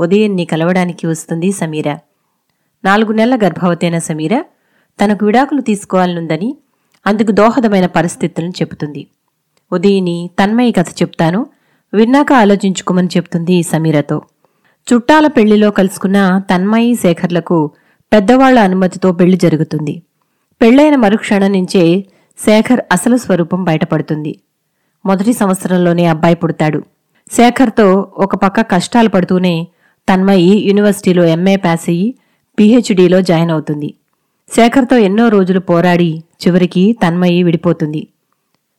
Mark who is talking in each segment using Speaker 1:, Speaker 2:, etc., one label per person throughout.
Speaker 1: ఉదయన్ని కలవడానికి వస్తుంది సమీర. నాలుగు నెలల గర్భవతైన సమీర తనకు విడాకులు తీసుకోవాలనుందని అందుకు దోహదమైన పరిస్థితులను చెబుతుంది. ఉదయని తన్మయి కథ చెప్తాను విన్నాక ఆలోచించుకోమని చెప్తుంది సమీరతో. చుట్టాల పెళ్ళిలో కలుసుకున్న తన్మయి శేఖర్లకు పెద్దవాళ్ళ అనుమతితో పెళ్ళి జరుగుతుంది. పెళ్ళైన మరుక్షణం నుంచే శేఖర్ అసలు స్వరూపం బయటపడుతుంది. మొదటి సంవత్సరంలోనే అబ్బాయి పుడతాడు. శేఖర్తో ఒక పక్క కష్టాలు పడుతూనే తన్మయి యూనివర్సిటీలో ఎంఏ పాస్ అయ్యి పీహెచ్డీలో జాయిన్ అవుతుంది. శేఖర్తో ఎన్నో రోజులు పోరాడి చివరికి తన్మయి విడిపోతుంది.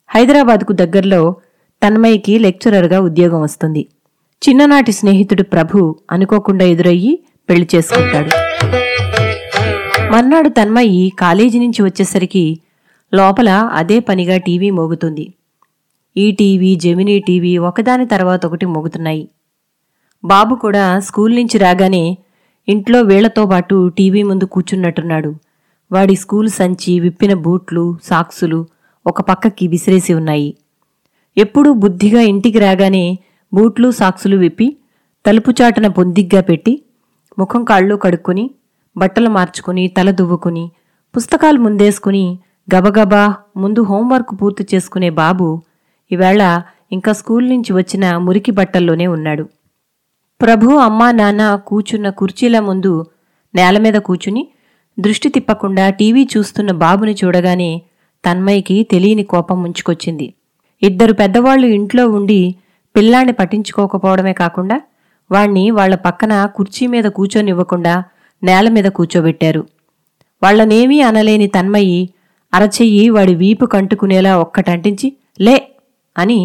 Speaker 1: హైదరాబాద్కు దగ్గరలో తన్మయికి లెక్చరర్గా ఉద్యోగం వస్తుంది. చిన్ననాటి స్నేహితుడు ప్రభు అనుకోకుండా ఎదురయ్యి పెళ్ళి చేసుకుంటాడు. మర్నాడు తన్మయి కాలేజీ నుంచి వచ్చేసరికి లోపల అదే పనిగా టీవీ మోగుతుంది. ఈ టీవీ జెమినీ టీవీ ఒకదాని తర్వాత ఒకటి మోగుతున్నాయి. బాబు కూడా స్కూల్ నుంచి రాగానే ఇంట్లో వీళ్ళతో పాటు టీవీ ముందు కూర్చున్నట్టున్నాడు. వాడి స్కూల్ సంచి విప్పిన బూట్లు సాక్సులు ఒక పక్కకి విసిరేసి ఉన్నాయి. ఎప్పుడూ బుద్ధిగా ఇంటికి రాగానే బూట్లు సాక్సులు విప్పి తలుపు చాటున పొందిగ్గా పెట్టి ముఖం కాళ్ళు కడుక్కుని బట్టలు మార్చుకుని తల దువ్వుకుని పుస్తకాలు ముందేసుకుని గబగబా ముందు హోంవర్క్ పూర్తి చేసుకునే బాబు ఈవేళ ఇంకా స్కూల్ నుంచి వచ్చిన మురికి బట్టల్లోనే ఉన్నాడు. ప్రభు అమ్మా నాన్న కూచున్న కుర్చీల ముందు నేల మీద కూచుని దృష్టి తిప్పకుండా టీవీ చూస్తున్న బాబుని చూడగానే తన్మయ్యకి తెలియని కోపం ముంచుకొచ్చింది. ఇద్దరు పెద్దవాళ్ళు ఇంట్లో ఉండి పిల్లాన్ని పట్టించుకోకపోవడమే కాకుండా వాణ్ణి వాళ్ళ పక్కన కుర్చీ మీద కూచోనివ్వకుండా నేల మీద కూచోబెట్టారు వాళ్ళనేమీ అనలేని తన్మయి అరచెయ్యి వాడి వీపు కంటుకునేలా ఒక్కటంటించి లే అని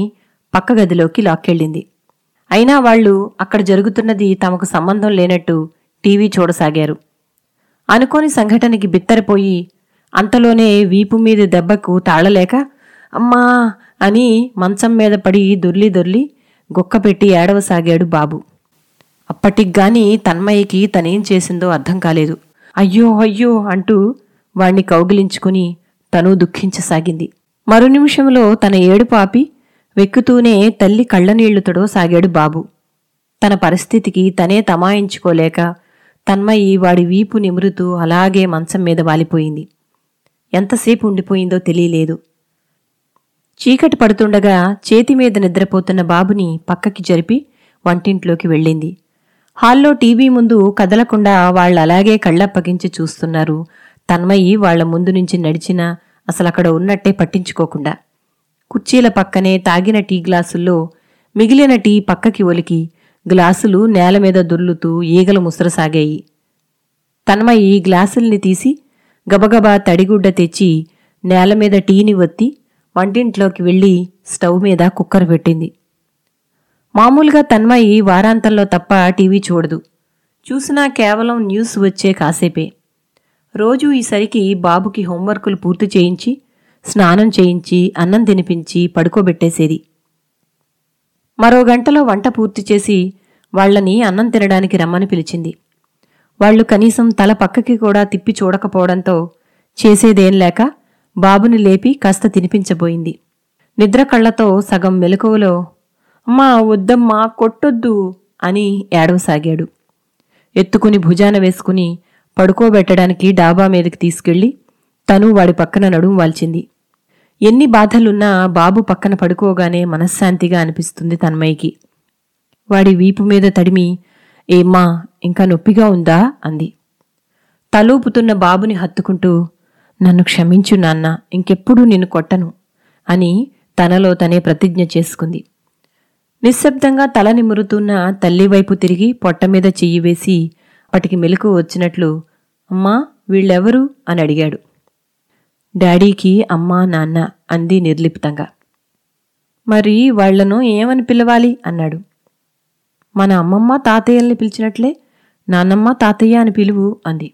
Speaker 1: పక్క గదిలోకి లాక్కెళ్ళింది. అయినా వాళ్ళు అక్కడ జరుగుతున్నది తమకు సంబంధం లేనట్టు టీవీ చూడసాగారు. అనుకోని సంఘటనకి బిత్తరపోయి అంతలోనే వీపు మీద దెబ్బకు తాళలేక అమ్మా అని మంచం మీద పడి దొర్లి దొర్లి గుక్కపెట్టి ఏడవసాగాడు బాబు. అప్పటిగ్గాని తన్మయ్యకి తనేం చేసిందో అర్థం కాలేదు. అయ్యో అయ్యో అంటూ వాణ్ణి కౌగిలించుకుని తను దుఃఖించసాగింది. మరో నిమిషంలో తన ఏడుపు ఆపి వెక్కుతూనే తల్లి కళ్ళనీళ్ళు సాగాడు బాబు. తన పరిస్థితికి తనే తమాయించుకోలేక తన్మయి వాడి వీపు నిమురుతూ అలాగే మంచం మీద వాలిపోయింది. ఎంతసేపు ఉండిపోయిందో తెలియలేదు. చీకటి పడుతుండగా చేతి మీద నిద్రపోతున్న బాబుని పక్కకి జరిపి వంటింట్లోకి వెళ్ళింది. హాల్లో టీవీ ముందు కదలకుండా వాళ్ళలాగే కళ్ళప్పగించి చూస్తున్నారు తన్మయి వాళ్ళ ముందు నుంచి నడిచినా అక్కడ ఉన్నట్టే పట్టించుకోకుండా. కుర్చీల పక్కనే తాగిన టీ గ్లాసుల్లో మిగిలిన టీ పక్కకి ఒలికి గ్లాసులు నేల మీద దొర్లుతూ ఈగలు ముసరసాగాయి. తన్మయి గ్లాసుల్ని తీసి గబగబా తడిగుడ్డ తెచ్చి నేల మీద టీని వత్తి వంటింట్లోకి వెళ్ళి స్టవ్ మీద కుక్కర్ పెట్టింది. మామూలుగా తన్మయి వారాంతంలో తప్ప టీవీ చూడదు. చూసినా కేవలం న్యూస్ వచ్చే కాసేపే. రోజూ ఈసరికి బాబుకి హోంవర్కులు పూర్తి చేయించి స్నానం చేయించి అన్నం తినిపించి పడుకోబెట్టేసేది. మరో గంటలో వంట పూర్తి చేసి వాళ్ళని అన్నం తినడానికి రమ్మని పిలిచింది. వాళ్ళు కనీసం తల పక్కకి కూడా తిప్పి చూడకపోవడంతో చేసేదేం లేక బాబుని లేపి కాస్త తినిపించబోయింది. నిద్ర కళ్ళతో సగం మెలకువలో అమ్మా వద్దమ్మా కొట్టొద్దు అని ఏడవసాగాడు. ఎత్తుకుని భుజాన వేసుకుని పడుకోబెట్టడానికి డాబా మీదకి తీసుకెళ్ళి తను వాడి పక్కన నడుము వాల్చింది. ఎన్ని బాధలున్నా బాబు పక్కన పడుకోగానే మనశ్శాంతిగా అనిపిస్తుంది తన్మయ్యకి. వాడి వీపు మీద తడిమి ఏమ్మా ఇంకా నొప్పిగా ఉందా? అంది. తలూపుతున్న బాబుని హత్తుకుంటూ నన్ను క్షమించు నాన్న ఇంకెప్పుడూ నిన్ను కొట్టను అని తనలో తనే ప్రతిజ్ఞ చేసుకుంది. నిశ్శబ్దంగా తల నిమురుతున్న తల్లివైపు తిరిగి పొట్ట మీద చెయ్యి వేసి వాటికి మెలకు వచ్చినట్లు అమ్మా వీళ్ళెవరు? అని అడిగాడు. డాడీకి అమ్మా నాన్న అంది నిర్లిప్తంగా. మరి వాళ్ళను ఏమని పిలవాలి? అన్నాడు. మన అమ్మమ్మ తాతయ్యల్ని పిలిచినట్లే నాన్నమ్మ తాతయ్య అని పిలువు అంది.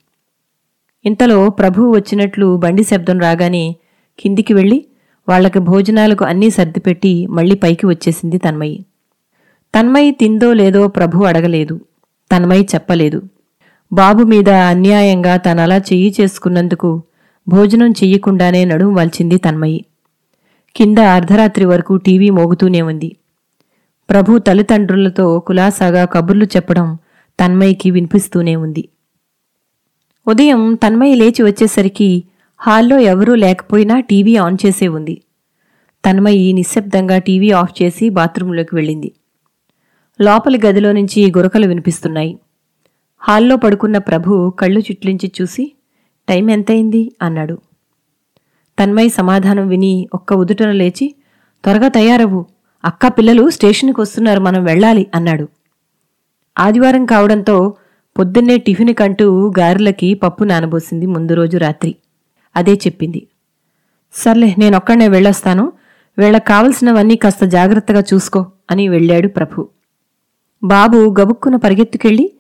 Speaker 1: ఇంతలో ప్రభువు వచ్చినట్లు బండి శబ్దం రాగానే కిందికి వెళ్ళి వాళ్ళకి భోజనాలకు అన్నీ సర్దిపెట్టి మళ్ళీ పైకి వచ్చేసింది తన్మయి. తన్మయి తిందో లేదో ప్రభు అడగలేదు. తన్మయి చెప్పలేదు. బాబు మీద అన్యాయంగా తనలా చెయ్యి చేసుకున్నందుకు భోజనం చెయ్యకుండానే నడుం వల్చింది తన్మయి. కింద అర్ధరాత్రి వరకు టీవీ మోగుతూనే ఉంది. ప్రభు తల్లిదండ్రులతో కులాసాగా కబుర్లు చెప్పడం తన్మయికి వినిపిస్తూనే ఉంది. ఉదయం తన్మయి లేచి వచ్చేసరికి హాల్లో ఎవరూ లేకపోయినా టీవీ ఆన్ చేసే ఉంది. తన్మయి నిశ్శబ్దంగా టీవీ ఆఫ్ చేసి బాత్రూంలోకి వెళ్ళింది. లోపలి గదిలో నుంచి గురకలు వినిపిస్తున్నాయి. హాల్లో పడుకున్న ప్రభు కళ్ళు చిట్లించి చూసి టైం ఎంతయింది అన్నాడు. తన్మయ్ సమాధానం విని ఒక్క ఉదుటను లేచి త్వరగా తయారవు అక్క పిల్లలు స్టేషన్కి వస్తున్నారు మనం వెళ్ళాలి అన్నాడు. ఆదివారం కావడంతో పొద్దున్నే టిఫిన్ కంటూ గారెలకి పప్పు నానబోసింది ముందు రోజు రాత్రి. అదే చెప్పింది. సర్లే నేనొక్కడనే వెళ్ళొస్తాను. వీళ్ళకి కావలసినవన్నీ కాస్త జాగ్రత్తగా చూసుకో అని వెళ్ళాడు ప్రభు. బాబు గబుక్కున పరిగెత్తుకెళ్ళి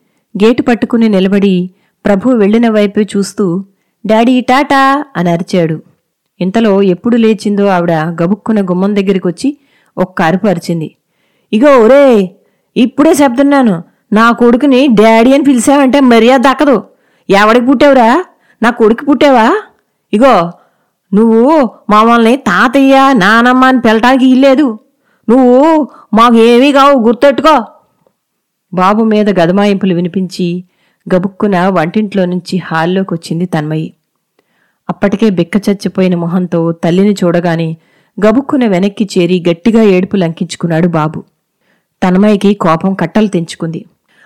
Speaker 1: గేటు పట్టుకుని నిలబడి ప్రభు వెళ్ళిన వైపు చూస్తూ డాడీ టాటా అని అరిచాడు. ఇంతలో ఎప్పుడు లేచిందో ఆవిడ గబుక్కున గుమ్మం దగ్గరికొచ్చి ఒక్క అరుపు అరిచింది. ఇగో ఒరే ఇప్పుడే చెప్తున్నాను నా కొడుకుని డాడీ అని పిలిచావంటే మర్యాద దక్కదు. ఎవడికి పుట్టావురా? నా కొడుకు పుట్టావా? ఇగో నువ్వు మమ్మల్ని తాతయ్య నానమ్మ అని పిలటానికి ఇల్లేదు. నువ్వు మాకు ఏమీ కావు గుర్తెట్టుకో. బాబు మీద గదమాయింపులు వినిపించి గబుక్కున వంటింట్లో నుంచి హాల్లోకి వచ్చింది తన్మయి. అప్పటికే బిక్క చచ్చిపోయిన మొహంతో తల్లిని చూడగానే గబుక్కున వెనక్కి చేరి గట్టిగా ఏడుపు లంకించుకున్నాడు బాబు. తన్మయికి కోపం కట్టలు తెంచుకుంది.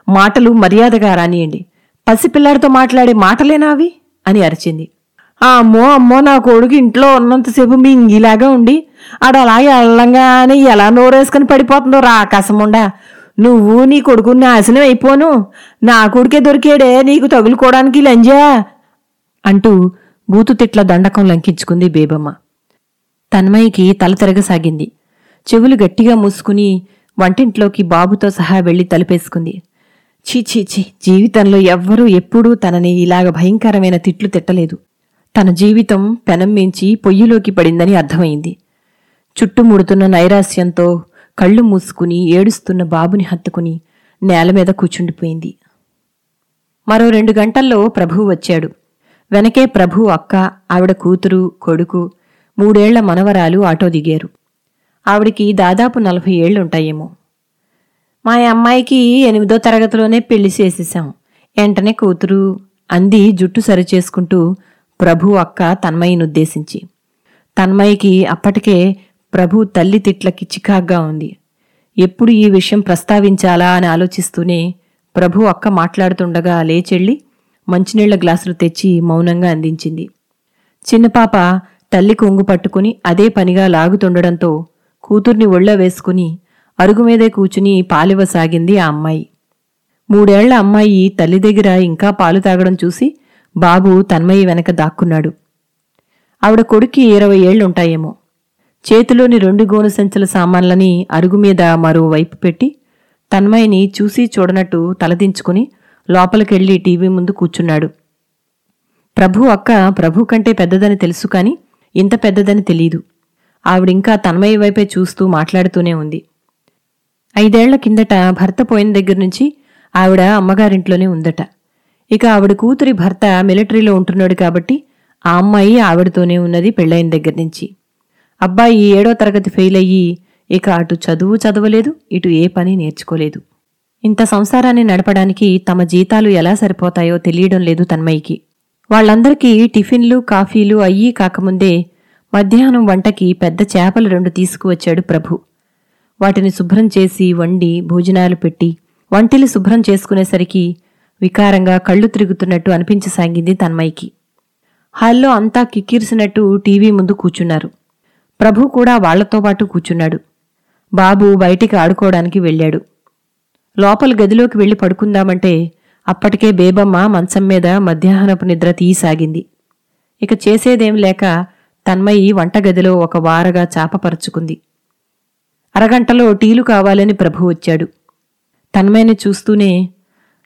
Speaker 1: మాటలు మర్యాదగా రానియండి. పసిపిల్లాడితో మాట్లాడే మాటలేనా అవి? అని అరిచింది. ఆ అమ్మో అమ్మో నా కొడుకు ఇంట్లో ఉన్నంతసేపు మింగిలాగా ఉండి ఆడ అలాగే అల్లంగానే ఎలా నోరేసుకుని పడిపోతుందో రా ఆకాశముండా. నువ్వు నీ కొడుకు నాశనం అయిపోను. నా కొడుకే దొరికాడే నీకు తగులుకోవడానికి లంజా అంటూ బూతు తిట్ల దండకం లంకించుకుంది బేబమ్మ. తన్మయికి తల తిరగసాగింది. చెవులు గట్టిగా మూసుకుని వంటింట్లోకి బాబుతో సహా వెళ్ళి తలుపేసుకుంది. ఛీ ఛీ ఛీ జీవితంలో ఎవ్వరూ ఎప్పుడూ తనని ఇలాగ భయంకరమైన తిట్లు తిట్టలేదు. తన జీవితం పెనం మించి పొయ్యిలోకి పడిందని అర్థమైంది. చుట్టుముడుతున్న నైరాస్యంతో కళ్ళు మూసుకుని ఏడుస్తున్న బాబుని హత్తుకుని నేల మీద కూచుండిపోయింది. మరో రెండు గంటల్లో ప్రభువు వచ్చాడు. వెనకే ప్రభు అక్క ఆవిడ కూతురు కొడుకు మూడేళ్ళ మనవరాలు ఆటో దిగారు. ఆవిడికి దాదాపు నలభై ఏళ్ళుంటాయేమో. మా అమ్మాయికి ఎనిమిదో తరగతిలోనే పెళ్ళి చేసేశాం. వెంటనే కూతురు అంది జుట్టు సరిచేసుకుంటూ ప్రభు అక్క తన్మయ్యనుద్దేశించి తన్మయికి అప్పటికే ప్రభు తల్లి తిట్లకి చికాగ్గా ఉంది. ఎప్పుడు ఈ విషయం ప్రస్తావించాలా అని ఆలోచిస్తూనే ప్రభు అక్క మాట్లాడుతుండగా లేచెళ్ళి మంచినీళ్ళ గ్లాసులు తెచ్చి మౌనంగా అందించింది. చిన్నపాప తల్లి కొంగు పట్టుకుని అదే పనిగా లాగుతుండడంతో కూతుర్ని ఒళ్ళ వేసుకుని అరుగు మీదే కూచుని పాలివ్వసాగింది ఆ అమ్మాయి. మూడేళ్ళ అమ్మాయి తల్లి దగ్గర ఇంకా పాలు తాగడం చూసి బాబు తన్మయి వెనక దాక్కున్నాడు. ఆవిడ కొడుక్కి ఇరవై ఏళ్ళుంటాయేమో. చేతిలోని రెండు గోను సంచుల సామాన్లని అరుగు మీద మరోవైపు పెట్టి తన్మయిని చూసి చూడనట్టు తలదించుకుని లోపలికెళ్ళి టీవీ ముందు కూర్చున్నాడు. ప్రభు అక్క ప్రభు కంటే పెద్దదని తెలుసు కాని ఇంత పెద్దదని తెలీదు. ఆవిడింకా తన్మయ్య వైపే చూస్తూ మాట్లాడుతూనే ఉంది. ఐదేళ్ళ కిందట భర్త పోయిన దగ్గర నుంచి ఆవిడ అమ్మగారింట్లోనే ఉందట. ఇక ఆవిడ కూతురి భర్త మిలిటరీలో ఉంటున్నాడు కాబట్టి ఆ అమ్మాయి ఆవిడతోనే ఉన్నది పెళ్ళైన దగ్గర నుంచి. అబ్బాయి ఏడో తరగతి ఫెయిల్ అయ్యి ఇక అటు చదువు చదవలేదు ఇటు ఏ పని నేర్చుకోలేదు. ఇంత సంసారాన్ని నడపడానికి తమ జీతాలు ఎలా సరిపోతాయో తెలియడం లేదు తన్మయికి వాళ్ళందరికీ టిఫిన్లు కాఫీలు అయ్యి కాకముందే మధ్యాహ్నం వంటకి పెద్ద చేపలు రెండు తీసుకువచ్చాడు ప్రభు. వాటిని శుభ్రం చేసి వండి భోజనాలు పెట్టి వంటిలు శుభ్రం చేసుకునేసరికి వికారంగా కళ్ళు తిరుగుతున్నట్టు అనిపించసాగింది తన్మయికి హాల్లో అంతా కిక్కిరిసినట్టు టీవీ ముందు కూర్చున్నారు. ప్రభు కూడా వాళ్ళతో పాటు కూర్చున్నాడు. బాబు బయటికి ఆడుకోవడానికి వెళ్ళాడు. లోపల గదిలోకి వెళ్ళి పడుకుందామంటే అప్పటికే బేబమ్మ మంచం మీద మధ్యాహ్నపు నిద్ర తీయసాగింది. ఇక చేసేదేం లేక తన్మయి వంటగదిలో ఒక వారగా చాపపరుచుకుంది. అరగంటలో టీలు కావాలని ప్రభు వచ్చాడు. తన్మయిని చూస్తూనే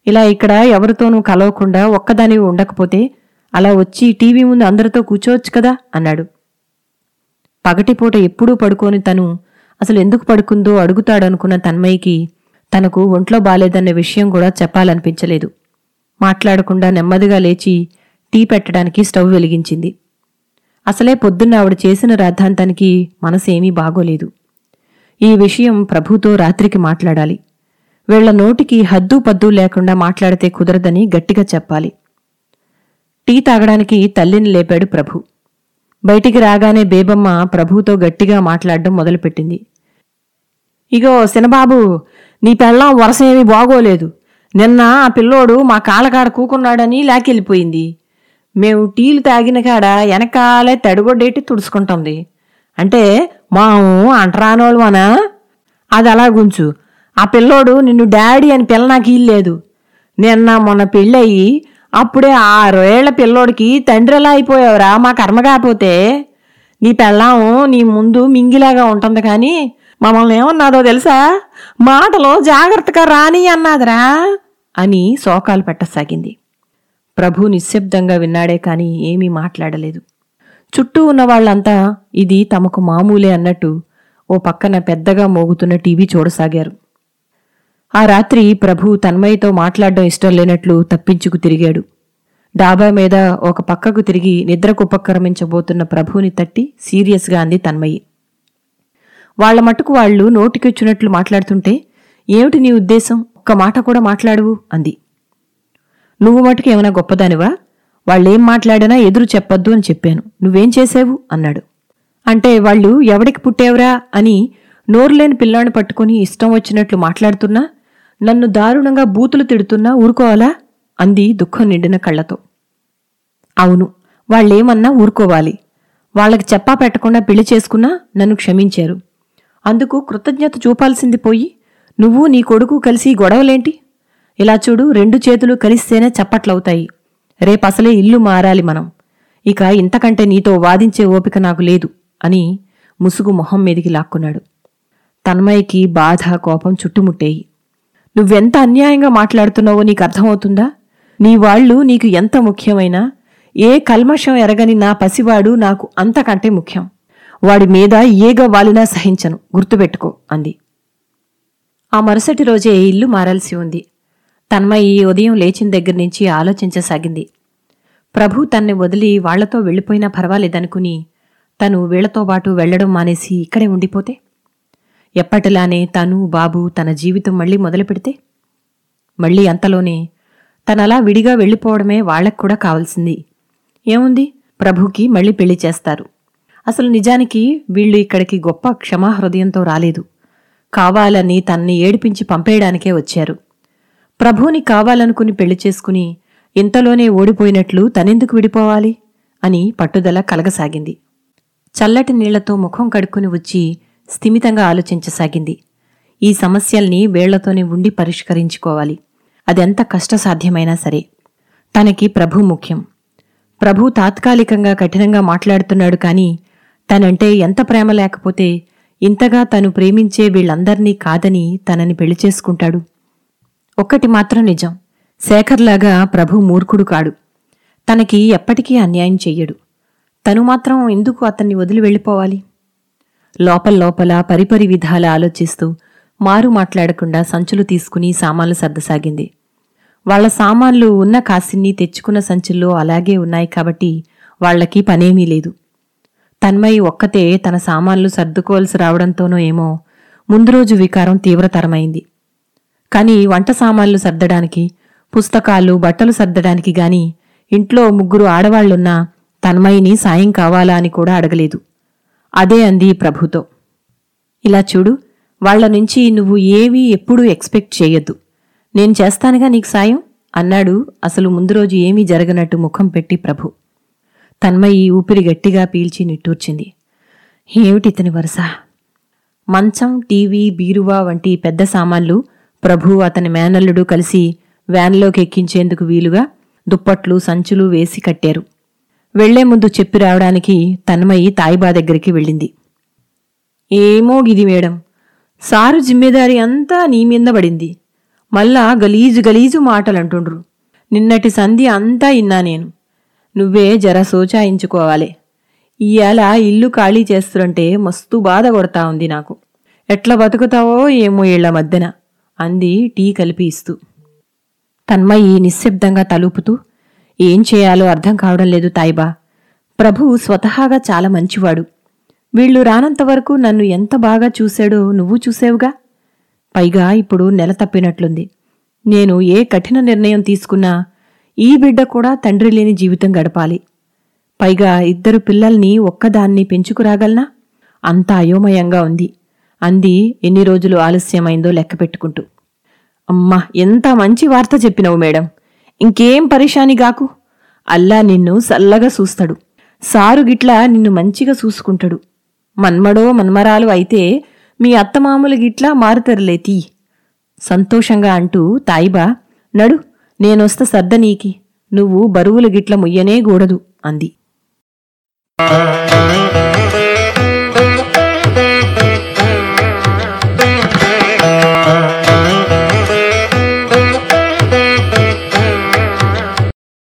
Speaker 1: ఇలా ఇక్కడ ఎవరితోనూ కలవకుండా ఒక్కదానివి ఉండకపోతే అలా వచ్చి టీవీ ముందు అందరితో కూర్చోవచ్చు కదా? అన్నాడు. పగటిపూట ఎప్పుడూ పడుకోని తను అసలు ఎందుకు పడుకుందో అడుగుతాడనుకున్న తన్మయ్యకి తనకు ఒంట్లో బాలేదన్న విషయం కూడా చెప్పాలనిపించలేదు. మాట్లాడకుండా నెమ్మదిగా లేచి టీ పెట్టడానికి స్టవ్ వెలిగించింది. అసలే పొద్దున్న ఆవిడ చేసిన రాద్ధాంతానికి మనసేమీ బాగోలేదు. ఈ విషయం ప్రభుతో రాత్రికి మాట్లాడాలి. వీళ్ళ నోటికి హద్దు పద్దు లేకుండా మాట్లాడితే కుదరదని గట్టిగా చెప్పాలి. టీ తాగడానికి తల్లిని లేపాడు ప్రభు. బయటికి రాగానే బేబమ్మ ప్రభుతో గట్టిగా మాట్లాడడం మొదలుపెట్టింది. ఇగో సినబాబు నీ పెళ్ళం వరసేమీ బాగోలేదు. నిన్న ఆ పిల్లోడు మా కాళ్ళకాడ కూకున్నాడని లాకెళ్ళిపోయింది. మేము టీలు తాగిన కాడ వెనకాలే తడిగొడ్డేటి తుడుచుకుంటుంది. అంటే మాము అంటరానోళ్ళమనా అది అలా గుంచు. ఆ పిల్లోడు నిన్ను డాడీ అని పిల్ల నాకు ఇల్లేదు. నిన్న మొన్న పెళ్ళయి అప్పుడే ఆరేళ్ళ పిల్లోడికి తండ్రిలా అయిపోయావురా మా కర్మ కాకపోతే నీ పెళ్ళాము నీ ముందు మింగిలాగా ఉంటుంది కానీ మమ్మల్ని ఏమన్నాదో తెలుసా? మాటలో జాగ్రత్తగా రాని అన్నాదిరా అని శోకాలు పెట్టసాగింది. ప్రభు నిశ్శబ్దంగా విన్నాడే కాని ఏమీ మాట్లాడలేదు. చుట్టూ ఉన్న వాళ్ళంతా ఇది తమకు మామూలే అన్నట్టు ఓ పక్కన పెద్దగా మోగుతున్న టీవీ చూడసాగారు. ఆ రాత్రి ప్రభు తన్మయ్యతో మాట్లాడడం ఇష్టం లేనట్లు తప్పించుకు తిరిగాడు. డాబా మీద ఒక పక్కకు తిరిగి నిద్రకు ఉపక్రమించబోతున్న ప్రభుని తట్టి సీరియస్గా అంది తన్మయ్యి వాళ్ళ మటుకు వాళ్ళు నోటికొచ్చినట్లు మాట్లాడుతుంటే ఏమిటి నీ ఉద్దేశం? ఒక్క మాట కూడా మాట్లాడువు అంది. నువ్వు మటుకు ఏమైనా గొప్పదానివా? వాళ్ళేం మాట్లాడినా ఎదురు చెప్పొద్దు అని చెప్పాను. నువ్వేం చేసావు అన్నాడు. అంటే వాళ్ళు ఎవడికి పుట్టేవరా? అని నోరులేని పిల్లాన్ని పట్టుకుని ఇష్టం వచ్చినట్లు మాట్లాడుతున్నా నన్ను దారుణంగా బూతులు తిడుతున్నా ఊరుకోవాలా? అంది దుఃఖం నిండిన కళ్ళతో. అవును వాళ్ళేమన్నా ఊరుకోవాలి. వాళ్ళకి చెప్పా పెట్టకుండా పెళ్ళి చేసుకున్నా నన్ను క్షమించారు. అందుకు కృతజ్ఞత చూపాల్సింది పోయి నువ్వు నీ కొడుకు కలిసి గొడవలేంటి? ఇలా చూడు రెండు చేతులు కలిస్తేనే చప్పట్లవుతాయి. రేపసలే ఇల్లు మారాలి మనం. ఇక ఇంతకంటే నీతో వాదించే ఓపిక నాకు లేదు అని ముసుగు మొహం మీదికి లాక్కున్నాడు. తన్మయ్యకి బాధ కోపం చుట్టుముట్టేయి. నువ్వెంత అన్యాయంగా మాట్లాడుతున్నావో నీకు అర్థమవుతుందా? నీ వాళ్ళు నీకు ఎంత ముఖ్యమైనా? ఏ కల్మషం ఎరగని నా పసివాడు నాకు అంతకంటే ముఖ్యం. వాడి మీద ఏగ వాలినా సహించను. గుర్తుపెట్టుకో అంది. ఆ మరుసటి రోజే ఇల్లు మారాల్సి ఉంది. తన్మయి ఉదయం లేచిన దగ్గర నుంచి ఆలోచించసాగింది. ప్రభు తన్ని వదిలి వాళ్ళతో వెళ్ళిపోయినా పర్వాలేదనుకుని తను వీళ్ళతో పాటు వెళ్ళడం మానేసి ఇక్కడే ఉండిపోతే? ఎప్పటిలానే తను బాబు తన జీవితం మళ్ళీ మొదలుపెడితే? మళ్ళీ అంతలోనే తనలా విడిగా వెళ్ళిపోవడమే వాళ్ళకు కూడా కావాల్సింది. ఏముంది? ప్రభుకి మళ్ళీ పెళ్ళి చేస్తారు. అసలు నిజానికి వీళ్ళు ఇక్కడికి గొప్ప క్షమాహృదయంతో రాలేదు. కావాలని తన్ని ఏడిపించి పంపేయడానికే వచ్చారు. ప్రభుని కావాలనుకుని పెళ్ళి చేసుకుని ఇంతలోనే ఓడిపోయినట్లు తనెందుకు విడిపోవాలి? అని పట్టుదల కలగసాగింది. చల్లటి నీళ్ళతో ముఖం కడుక్కుని వచ్చి స్థిమితంగా ఆలోచించసాగింది. ఈ సమస్యల్ని వేళ్ళతోనే ఉండి పరిష్కరించుకోవాలి. అదెంత కష్టసాధ్యమైనా సరే. తనకి ప్రభు ముఖ్యం. ప్రభు తాత్కాలికంగా కఠినంగా మాట్లాడుతున్నాడు కానీ తనంటే ఎంత ప్రేమ లేకపోతే ఇంతగా తను ప్రేమించే వీళ్ళందర్నీ కాదని తనని పెళ్ళి చేసుకుంటాడు. ఒక్కటి మాత్రం నిజం శేఖర్లాగా ప్రభు మూర్ఖుడు కాడు. తనకి ఎప్పటికీ అన్యాయం చెయ్యడు. తను మాత్రం ఎందుకు అతన్ని వదిలి వెళ్ళిపోవాలి? లోపల లోపల పరిపరి విధాల ఆలోచిస్తూ మారు మాట్లాడకుండా సంచులు తీసుకుని సామాన్లు సర్దసాగింది. వాళ్ళ సామాన్లు ఉన్న కాసిన్ని తెచ్చుకున్న సంచుల్లో అలాగే ఉన్నాయి కాబట్టి వాళ్ళకి పనేమీ లేదు. తన్మయి ఒక్కతే తన సామాన్లు సర్దుకోవలసి రావడంతోనో ఏమో ముందు రోజు వికారం తీవ్రతరమైంది. కాని వంట సామాన్లు సర్దడానికి పుస్తకాలు బట్టలు సర్దడానికి గాని ఇంట్లో ముగ్గురు ఆడవాళ్ళున్నా తన్మయిని సాయం కావాలా అని కూడా అడగలేదు. అదే అంది ప్రభుతో. ఇలా చూడు వాళ్ళ నుంచి నువ్వు ఏమీ ఎప్పుడూ ఎక్స్పెక్ట్ చేయొద్దు. నేను చేస్తానుగా నీకు సాయం? అన్నాడు. అసలు ముందు రోజు ఏమీ జరగనట్టు ముఖం పెట్టి ప్రభు. తన్మయి ఊపిరి గట్టిగా పీల్చి నిట్టూర్చింది. ఏమిటి ఇతని వరుస? మంచం టీవీ బీరువా వంటి పెద్ద సామాన్లు ప్రభు అతని మేనల్లుడు కలిసి వ్యాన్లోకి ఎక్కించేందుకు వీలుగా దుప్పట్లు సంచులు వేసి కట్టారు. వెళ్ళే ముందు చెప్పి రావడానికి తన్మయి తాయిబా దగ్గరికి వెళ్ళింది. ఏమో గిది మేడం సారు జిమ్మేదారి అంతా నీ మీద పడింది. మళ్ళా గలీజు గలీజు మాటలు అంటుండ్రు నిన్నటి సంధి అంతా ఇన్నా నేను. నువ్వే జర సోచాయించుకోవాలి. ఇవాళ ఇల్లు ఖాళీ చేస్తుంటే మస్తు బాధ కొడతా ఉంది నాకు. ఎట్లా బతుకుతావో ఏమో ఇళ్ళ మధ్యన అంది టీ కలిపి ఇస్తూ. తన్మయి నిశ్శబ్దంగా తలుపుతూ ఏం చేయాలో అర్థం కావడం లేదు తాయిబా. ప్రభు స్వతహాగా చాలా మంచివాడు. వీళ్ళు రానంతవరకు నన్ను ఎంత బాగా చూశాడో నువ్వు చూసావుగా? పైగా ఇప్పుడు నెల తప్పినట్లుంది. నేను ఏ కఠిన నిర్ణయం తీసుకున్నా ఈ బిడ్డ కూడా తండ్రి లేని జీవితం గడపాలి. పైగా ఇద్దరు పిల్లల్ని ఒక్కదాన్ని పెంచుకురాగలనా? అంత అయోమయంగా ఉంది. అంది ఎన్ని రోజులు ఆలస్యమైందో లెక్క పెట్టుకుంటూ. అమ్మా ఎంత మంచి వార్త చెప్పినవు మేడం. ఇంకేం పరిశాని గాకు? అల్లా నిన్ను సల్లగా చూస్తాడు. సారుగిట్లా నిన్ను మంచిగా చూసుకుంటాడు. మన్మడో మన్మరాలు అయితే మీ అత్తమామలు గిట్లా మారుతరులే తీ. సంతోషంగా అంటూ తాయిబా నడు నేనొస్త సర్ద నీకి నువ్వు బరువులు గిట్ల ముయ్యనేగూడదు అంది.